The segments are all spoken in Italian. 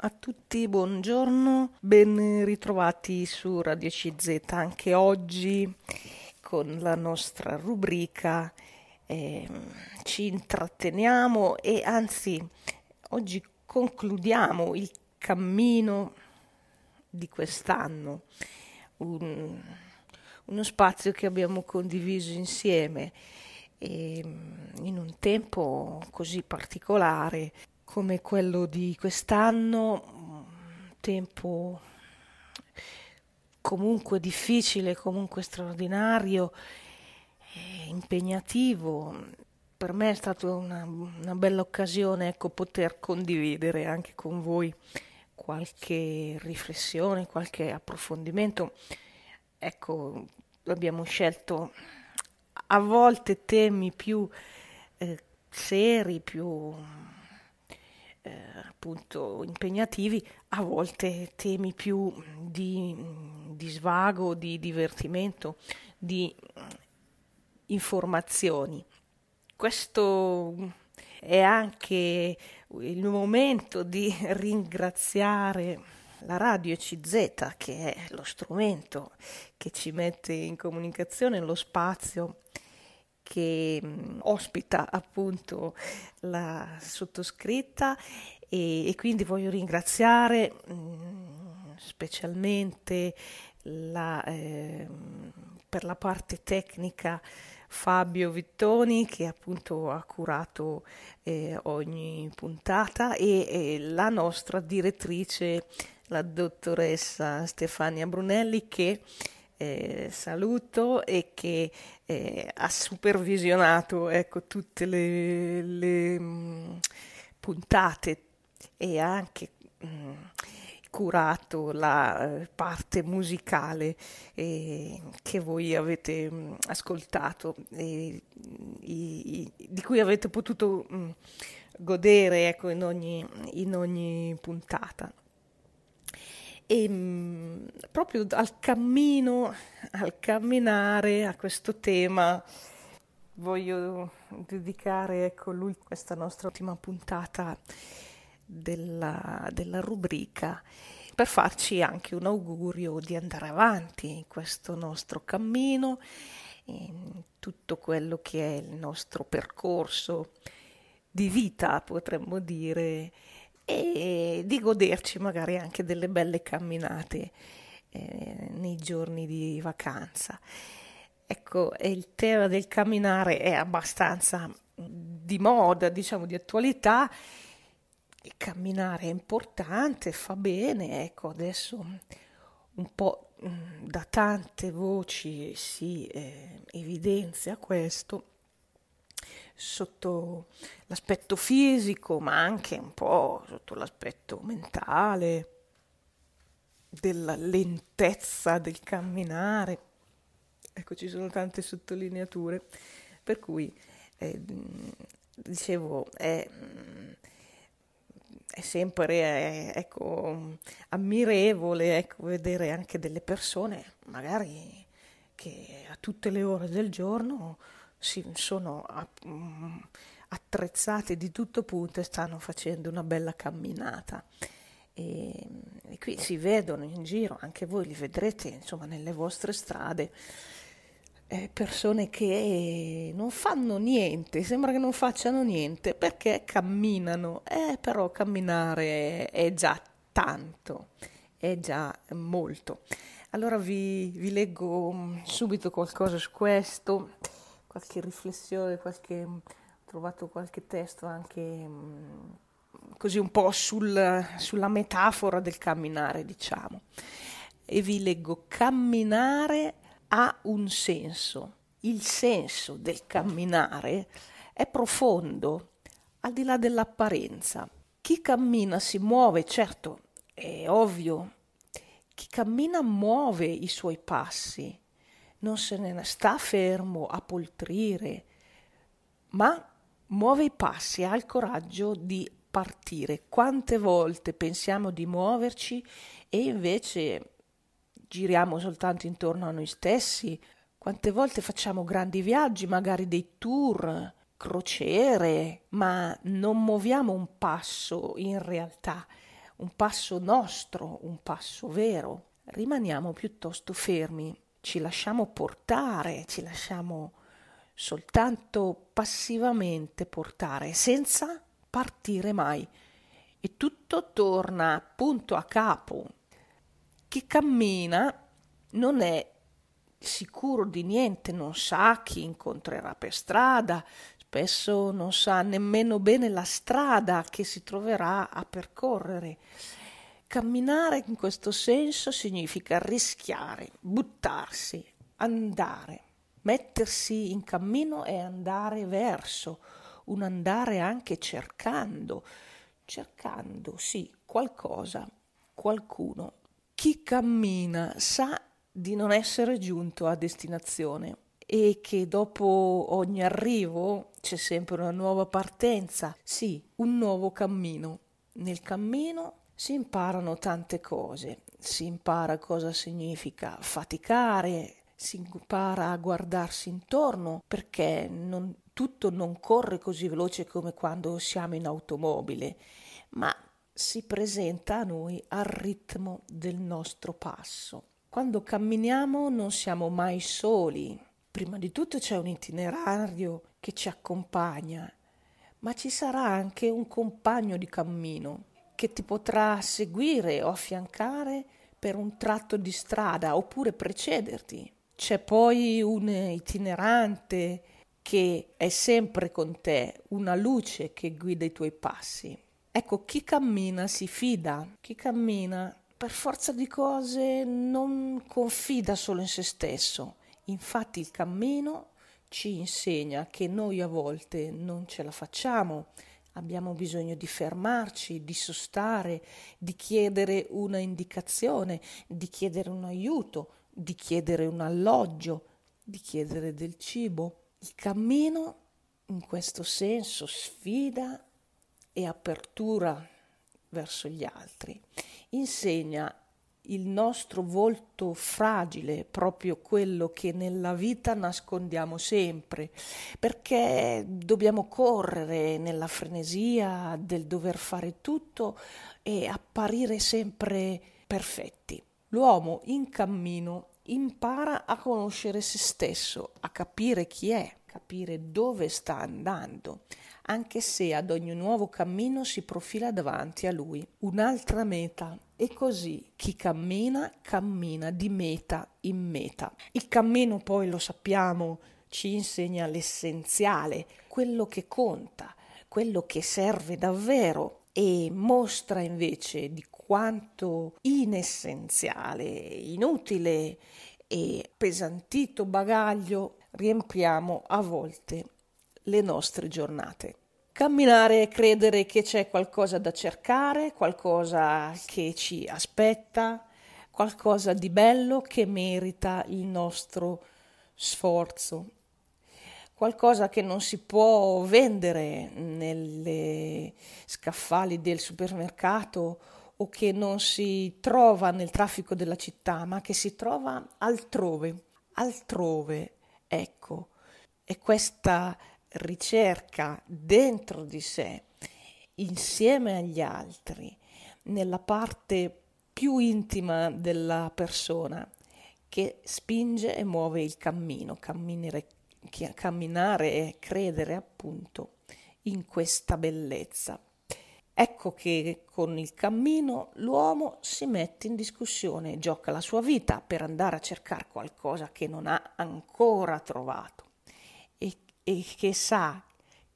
A tutti buongiorno, ben ritrovati su Radio CZ anche oggi con la nostra rubrica eh, ci intratteniamo e anzi oggi concludiamo il cammino di quest'anno, un, uno spazio che abbiamo condiviso insieme e, in un tempo così particolare come quello di quest'anno, tempo comunque difficile, comunque straordinario, impegnativo. Per me è stata una, una bella occasione ecco, poter condividere anche con voi qualche riflessione, qualche approfondimento. Ecco, abbiamo scelto a volte temi più eh, seri, più eh, appunto impegnativi, a volte temi più di, di svago, di divertimento, di informazioni. Questo è anche il momento di ringraziare la radio CZ, che è lo strumento che ci mette in comunicazione, lo spazio che mh, ospita appunto la sottoscritta e, e quindi voglio ringraziare mh, specialmente la, eh, per la parte tecnica Fabio Vittoni che appunto ha curato eh, ogni puntata e, e la nostra direttrice la dottoressa Stefania Brunelli che eh, saluto e che eh, ha supervisionato ecco, tutte le, le mh, mm, puntate e anche mh, mm, curato la eh, parte musicale eh, che voi avete mh, mm, ascoltato e i, i, di cui avete potuto godere ecco, in, ogni, in ogni puntata. E mh, mm, proprio al cammino, al camminare a questo tema, voglio dedicare ecco, lui questa nostra ultima puntata della, della rubrica per farci anche un augurio di andare avanti in questo nostro cammino, in tutto quello che è il nostro percorso di vita, potremmo dire, e di goderci magari anche delle belle camminate eh, nei giorni di vacanza. Ecco, il tema del camminare è abbastanza di moda, diciamo di attualità. Il camminare è importante, fa bene, ecco, adesso un po' mm, da tante voci si eh, evidenzia questo sotto l'aspetto fisico, ma anche un po' sotto l'aspetto mentale, della lentezza del camminare. Ecco, ci sono tante sottolineature, per cui eh, dicevo, è, è sempre è, ecco, ammirevole ecco, vedere anche delle persone, magari che a tutte le ore del giorno si sono mm, attrezzate di tutto punto e stanno facendo una bella camminata. E, e, qui si vedono in giro, anche voi li vedrete insomma nelle vostre strade, eh, persone che non fanno niente, sembra che non facciano niente perché camminano, eh, però camminare è già tanto, è già molto. Allora vi, vi leggo mm, subito qualcosa su questo qualche riflessione, qualche, ho trovato qualche testo anche mm, così un po' sul, sulla metafora del camminare, diciamo. E vi leggo, camminare ha un senso. Il senso del camminare è profondo, al di là dell'apparenza. Chi cammina si muove, certo, è ovvio. Chi cammina muove i suoi passi, non se ne sta fermo a poltrire, ma muove i passi, ha il coraggio di partire. Quante volte pensiamo di muoverci e invece giriamo soltanto intorno a noi stessi? Quante volte facciamo grandi viaggi, magari dei tour, crociere, ma non muoviamo un passo in realtà, un passo nostro, un passo vero. Rimaniamo piuttosto fermi, ci lasciamo portare, ci lasciamo soltanto passivamente portare, senza partire mai. E tutto torna punto a capo. Chi cammina non è sicuro di niente, non sa chi incontrerà per strada, spesso non sa nemmeno bene la strada che si troverà a percorrere. Camminare in questo senso significa rischiare, buttarsi, andare, mettersi in cammino e andare verso, un andare anche cercando, cercando, sì, qualcosa, qualcuno. Chi cammina sa di non essere giunto a destinazione e che dopo ogni arrivo c'è sempre una nuova partenza, sì, un nuovo cammino. Nel cammino si imparano tante cose, si impara cosa significa faticare, si impara a guardarsi intorno perché non, tutto non corre così veloce come quando siamo in automobile, ma si presenta a noi al ritmo del nostro passo. Quando camminiamo non siamo mai soli. Prima di tutto c'è un itinerario che ci accompagna, ma ci sarà anche un compagno di cammino che ti potrà seguire o affiancare per un tratto di strada oppure precederti. C'è poi un itinerante che è sempre con te, una luce che guida i tuoi passi. Ecco, chi cammina si fida, chi cammina per forza di cose non confida solo in se stesso. Infatti il cammino ci insegna che noi a volte non ce la facciamo, abbiamo bisogno di fermarci, di sostare, di chiedere una indicazione, di chiedere un aiuto, di chiedere un alloggio, di chiedere del cibo. Il cammino in questo senso sfida e apertura verso gli altri insegna il nostro volto fragile, proprio quello che nella vita nascondiamo sempre, perché dobbiamo correre nella frenesia del dover fare tutto e apparire sempre perfetti. L'uomo in cammino impara a conoscere se stesso, a capire chi è, capire dove sta andando, anche se ad ogni nuovo cammino si profila davanti a lui un'altra meta. E così chi cammina, cammina di meta in meta. Il cammino poi lo sappiamo, ci insegna l'essenziale, quello che conta, quello che serve davvero e mostra invece di quanto inessenziale, inutile e pesantito bagaglio riempiamo a volte le nostre giornate. Camminare e credere che c'è qualcosa da cercare, qualcosa che ci aspetta, qualcosa di bello che merita il nostro sforzo, qualcosa che non si può vendere nelle scaffali del supermercato o che non si trova nel traffico della città, ma che si trova altrove, altrove, ecco. E questa ricerca dentro di sé, insieme agli altri, nella parte più intima della persona, che spinge e muove il cammino, camminare e credere appunto in questa bellezza. Ecco che con il cammino l'uomo si mette in discussione, gioca la sua vita per andare a cercare qualcosa che non ha ancora trovato e che sa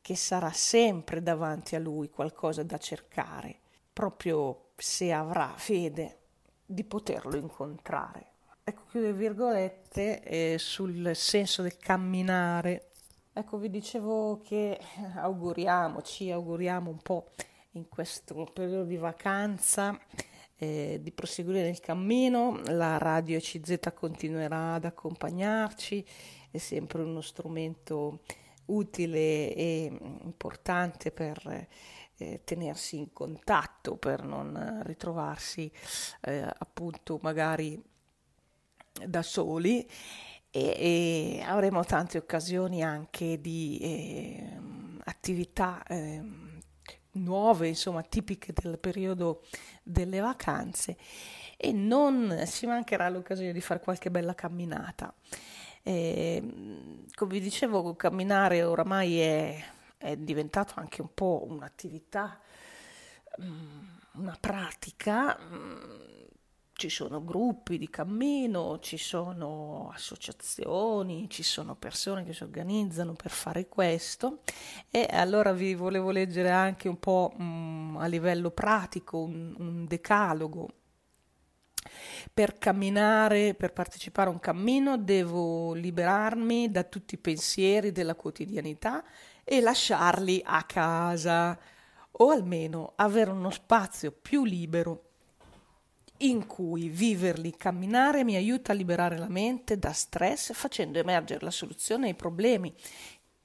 che sarà sempre davanti a lui qualcosa da cercare, proprio se avrà fede di poterlo incontrare. Ecco, chiude virgolette eh, sul senso del camminare. Ecco, vi dicevo che auguriamo, ci auguriamo un po' in questo periodo di vacanza eh, di proseguire nel cammino. La radio CZ continuerà ad accompagnarci, è sempre uno strumento utile e importante per eh, tenersi in contatto, per non ritrovarsi eh, appunto magari da soli e, e, avremo tante occasioni anche di eh, attività ehm, nuove, insomma, tipiche del periodo delle vacanze e non si mancherà l'occasione di fare qualche bella camminata. E, come vi dicevo, camminare oramai è, è diventato anche un po' un'attività, mm, una pratica mm, ci sono gruppi di cammino, ci sono associazioni, ci sono persone che si organizzano per fare questo e allora vi volevo leggere anche un po' um, a livello pratico un, un decalogo. Per camminare, per partecipare a un cammino, devo liberarmi da tutti i pensieri della quotidianità e lasciarli a casa o almeno avere uno spazio più libero in cui viverli, camminare mi aiuta a liberare la mente da stress facendo emergere la soluzione ai problemi,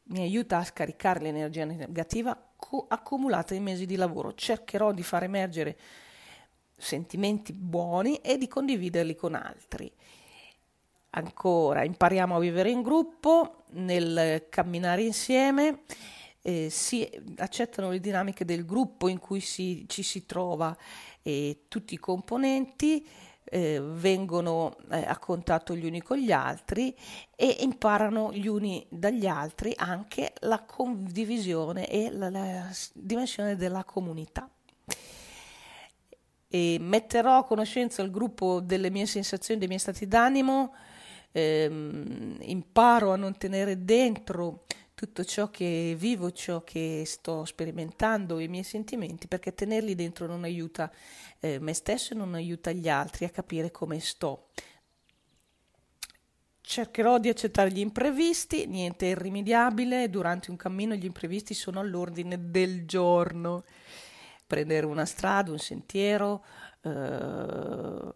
mi aiuta a scaricare l'energia negativa co- accumulata in mesi di lavoro. Cercherò di far emergere sentimenti buoni e di condividerli con altri. Ancora, impariamo a vivere in gruppo, nel camminare insieme, eh, si accettano le dinamiche del gruppo in cui si, ci si trova e tutti i componenti eh, vengono eh, a contatto gli uni con gli altri e imparano gli uni dagli altri anche la condivisione e la, la dimensione della comunità. E metterò a conoscenza il gruppo delle mie sensazioni, dei miei stati d'animo, ehm, imparo a non tenere dentro tutto ciò che vivo, ciò che sto sperimentando, i miei sentimenti, perché tenerli dentro non aiuta eh, me stesso e non aiuta gli altri a capire come sto. Cercherò di accettare gli imprevisti, niente irrimediabile, durante un cammino gli imprevisti sono all'ordine del giorno. Prendere una strada, un sentiero, eh,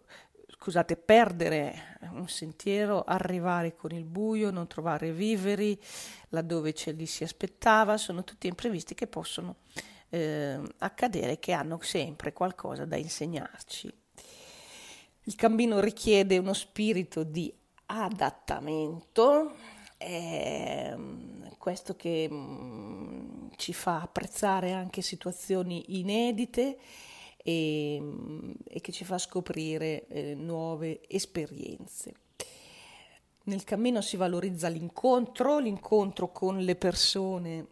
scusate, perdere un sentiero, arrivare con il buio, non trovare viveri laddove ce li si aspettava, sono tutti imprevisti che possono eh, accadere, che hanno sempre qualcosa da insegnarci. Il cammino richiede uno spirito di adattamento, è questo che mh, mm, ci fa apprezzare anche situazioni inedite e, e che ci fa scoprire eh, nuove esperienze. Nel cammino si valorizza l'incontro, l'incontro con le persone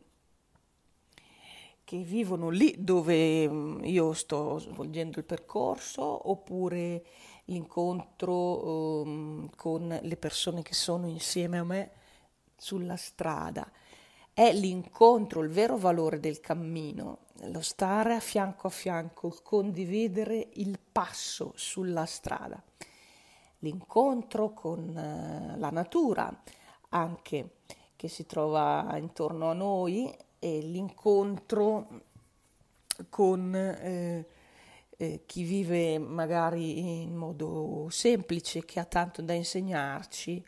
che vivono lì dove mm, io sto svolgendo il percorso oppure l'incontro um, con le persone che sono insieme a me sulla strada. È l'incontro il vero valore del cammino lo stare a fianco a fianco, condividere il passo sulla strada, l'incontro con eh, la natura anche che si trova intorno a noi e l'incontro con eh, eh, chi vive magari in modo semplice, che ha tanto da insegnarci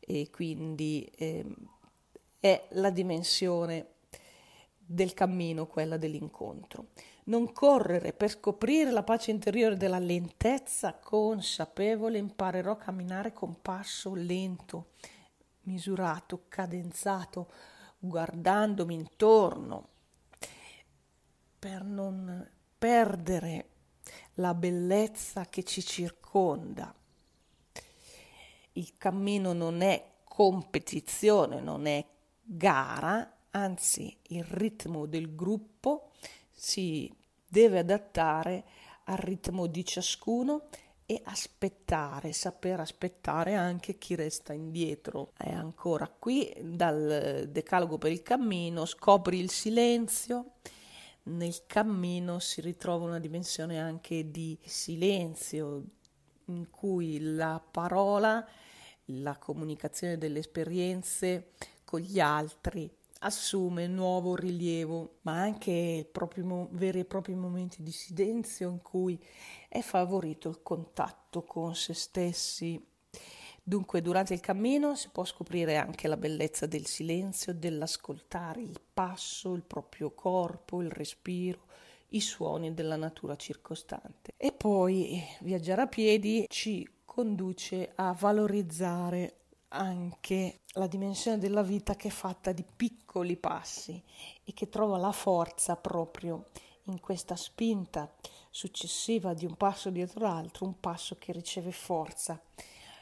e quindi eh, è la dimensione del cammino, quella dell'incontro. Non correre per scoprire la pace interiore della lentezza consapevole, imparerò a camminare con passo lento, misurato, cadenzato, guardandomi intorno, per non perdere la bellezza che ci circonda. Il cammino non è competizione, non è gara, anzi il ritmo del gruppo si deve adattare al ritmo di ciascuno e aspettare, saper aspettare anche chi resta indietro. È ancora qui dal decalogo per il cammino, scopri il silenzio. Nel cammino si ritrova una dimensione anche di silenzio in cui la parola, la comunicazione delle esperienze con gli altri assume nuovo rilievo, ma anche proprio, veri e propri momenti di silenzio in cui è favorito il contatto con se stessi. Dunque, durante il cammino si può scoprire anche la bellezza del silenzio, dell'ascoltare il passo, il proprio corpo, il respiro, i suoni della natura circostante. E poi viaggiare a piedi ci conduce a valorizzare anche la dimensione della vita che è fatta di piccoli passi e che trova la forza proprio in questa spinta successiva di un passo dietro l'altro, un passo che riceve forza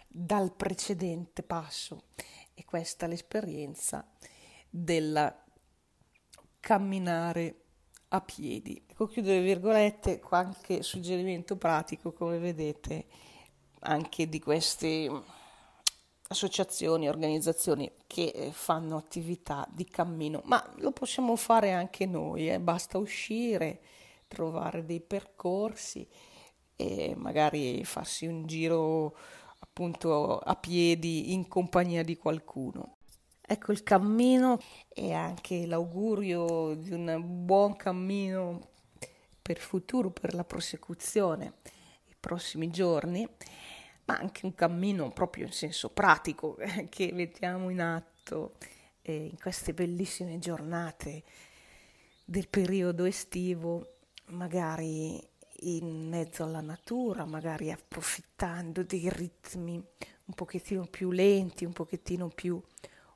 dal precedente passo. E questa è l'esperienza del camminare a piedi. Ecco, chiudo le virgolette, qualche suggerimento pratico, come vedete, anche di queste associazioni, organizzazioni che eh, fanno attività di cammino, ma lo possiamo fare anche noi, eh? basta uscire, trovare dei percorsi e magari farsi un giro appunto a piedi in compagnia di qualcuno. Ecco il cammino e anche l'augurio di un buon cammino per il futuro, per la prosecuzione, i prossimi giorni ma anche un cammino proprio in senso pratico che mettiamo in atto eh, in queste bellissime giornate del periodo estivo, magari in mezzo alla natura, magari approfittando dei ritmi un pochettino più lenti, un pochettino più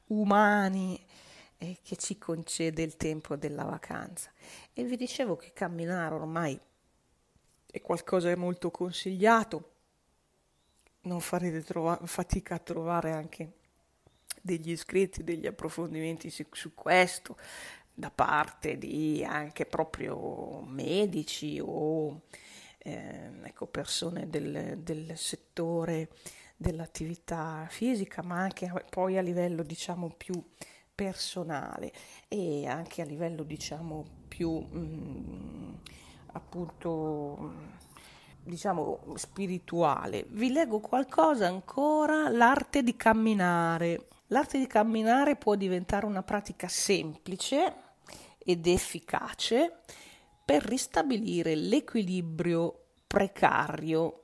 umani eh, che ci concede il tempo della vacanza. E vi dicevo che camminare ormai è qualcosa di molto consigliato non farete trova- fatica a trovare anche degli iscritti, degli approfondimenti su, su questo da parte di anche proprio medici o eh, ecco, persone del, del, settore dell'attività fisica, ma anche poi a livello diciamo più personale e anche a livello diciamo più mh, mm, appunto diciamo spirituale, vi leggo qualcosa ancora, l'arte di camminare. L'arte di camminare può diventare una pratica semplice ed efficace per ristabilire l'equilibrio precario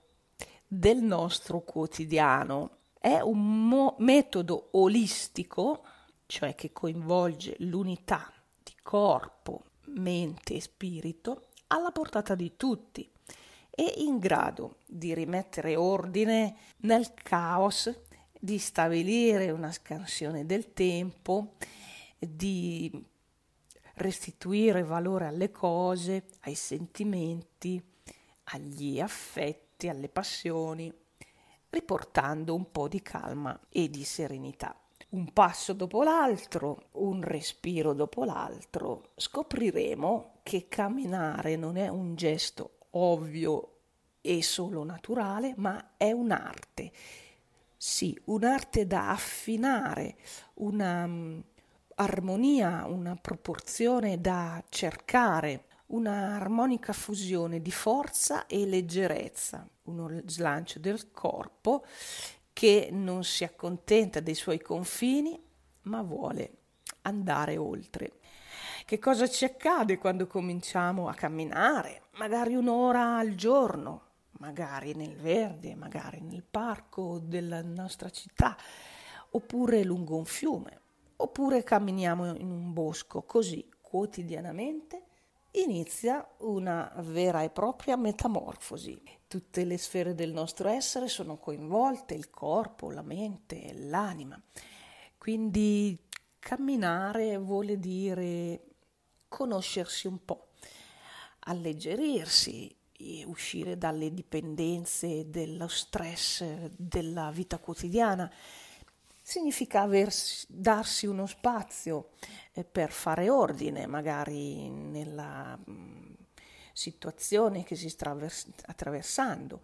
del nostro quotidiano. È un mo- metodo olistico, cioè che coinvolge l'unità di corpo, mente e spirito, alla portata di tutti e in grado di rimettere ordine nel caos, di stabilire una scansione del tempo, di restituire valore alle cose, ai sentimenti, agli affetti, alle passioni, riportando un po' di calma e di serenità. Un passo dopo l'altro, un respiro dopo l'altro, scopriremo che camminare non è un gesto ovvio e solo naturale, ma è un'arte. Sì, un'arte da affinare, una um, armonia, una proporzione da cercare, una armonica fusione di forza e leggerezza, uno slancio del corpo che non si accontenta dei suoi confini, ma vuole andare oltre. Che cosa ci accade quando cominciamo a camminare? Magari un'ora al giorno, magari nel verde, magari nel parco della nostra città, oppure lungo un fiume, oppure camminiamo in un bosco, così quotidianamente inizia una vera e propria metamorfosi. Tutte le sfere del nostro essere sono coinvolte, il corpo, la mente, l'anima. Quindi camminare vuole dire conoscersi un po', alleggerirsi, uscire dalle dipendenze, dello stress della vita quotidiana. Significa aversi, darsi uno spazio eh, per fare ordine, magari nella mh, mm, situazione che si sta attraversando,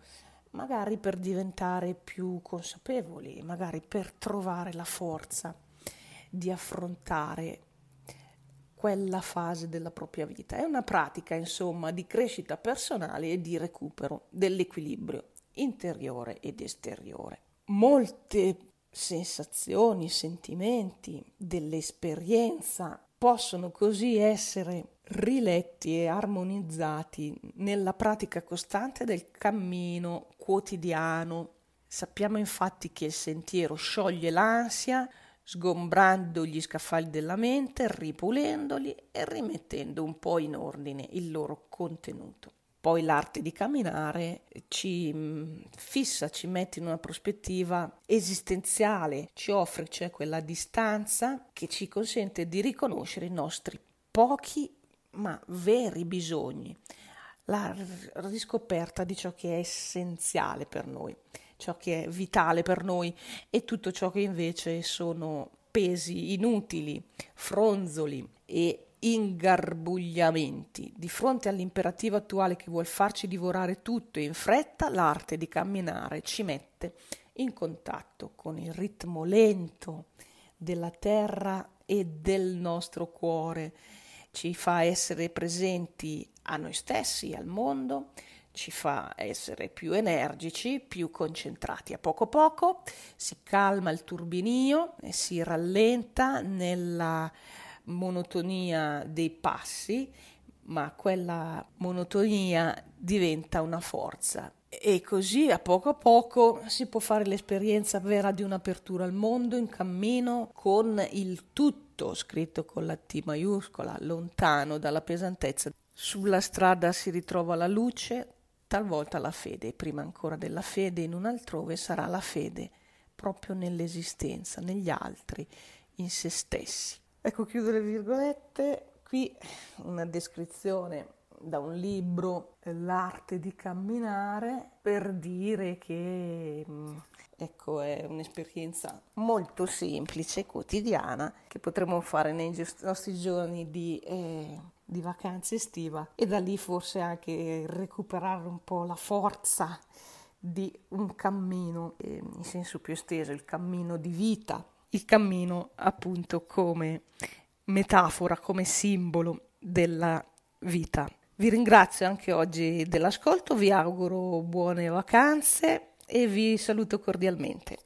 magari per diventare più consapevoli, magari per trovare la forza di affrontare quella fase della propria vita. È una pratica, insomma, di crescita personale e di recupero dell'equilibrio interiore ed esteriore. Molte sensazioni, sentimenti dell'esperienza possono così essere riletti e armonizzati nella pratica costante del cammino quotidiano. Sappiamo infatti che il sentiero scioglie l'ansia, sgombrando gli scaffali della mente, ripulendoli e rimettendo un po' in ordine il loro contenuto. Poi l'arte di camminare ci mm, fissa, ci mette in una prospettiva esistenziale, ci offre cioè quella distanza che ci consente di riconoscere i nostri pochi ma veri bisogni, la riscoperta di ciò che è essenziale per noi, ciò che è vitale per noi e tutto ciò che invece sono pesi inutili, fronzoli e ingarbugliamenti. Di fronte all'imperativo attuale che vuol farci divorare tutto in fretta, l'arte di camminare ci mette in contatto con il ritmo lento della terra e del nostro cuore, ci fa essere presenti a noi stessi, al mondo, ci fa essere più energici, più concentrati. A poco a poco si calma il turbinio e si rallenta nella monotonia dei passi, ma quella monotonia diventa una forza. E così a poco a poco si può fare l'esperienza vera di un'apertura al mondo in cammino con il tutto scritto con la T maiuscola, lontano dalla pesantezza. Sulla strada si ritrova la luce, talvolta la fede, prima ancora della fede in un altrove sarà la fede proprio nell'esistenza, negli altri, in se stessi. Ecco, chiudo le virgolette, qui una descrizione da un libro, L'arte di camminare, per dire che mm, ecco, è un'esperienza molto semplice, quotidiana, che potremmo fare nei nostri giorni di, eh, di vacanza estiva e da lì forse anche recuperare un po' la forza di un cammino, eh, in senso più esteso, il cammino di vita il cammino appunto come metafora, come simbolo della vita. Vi ringrazio anche oggi dell'ascolto, vi auguro buone vacanze e vi saluto cordialmente.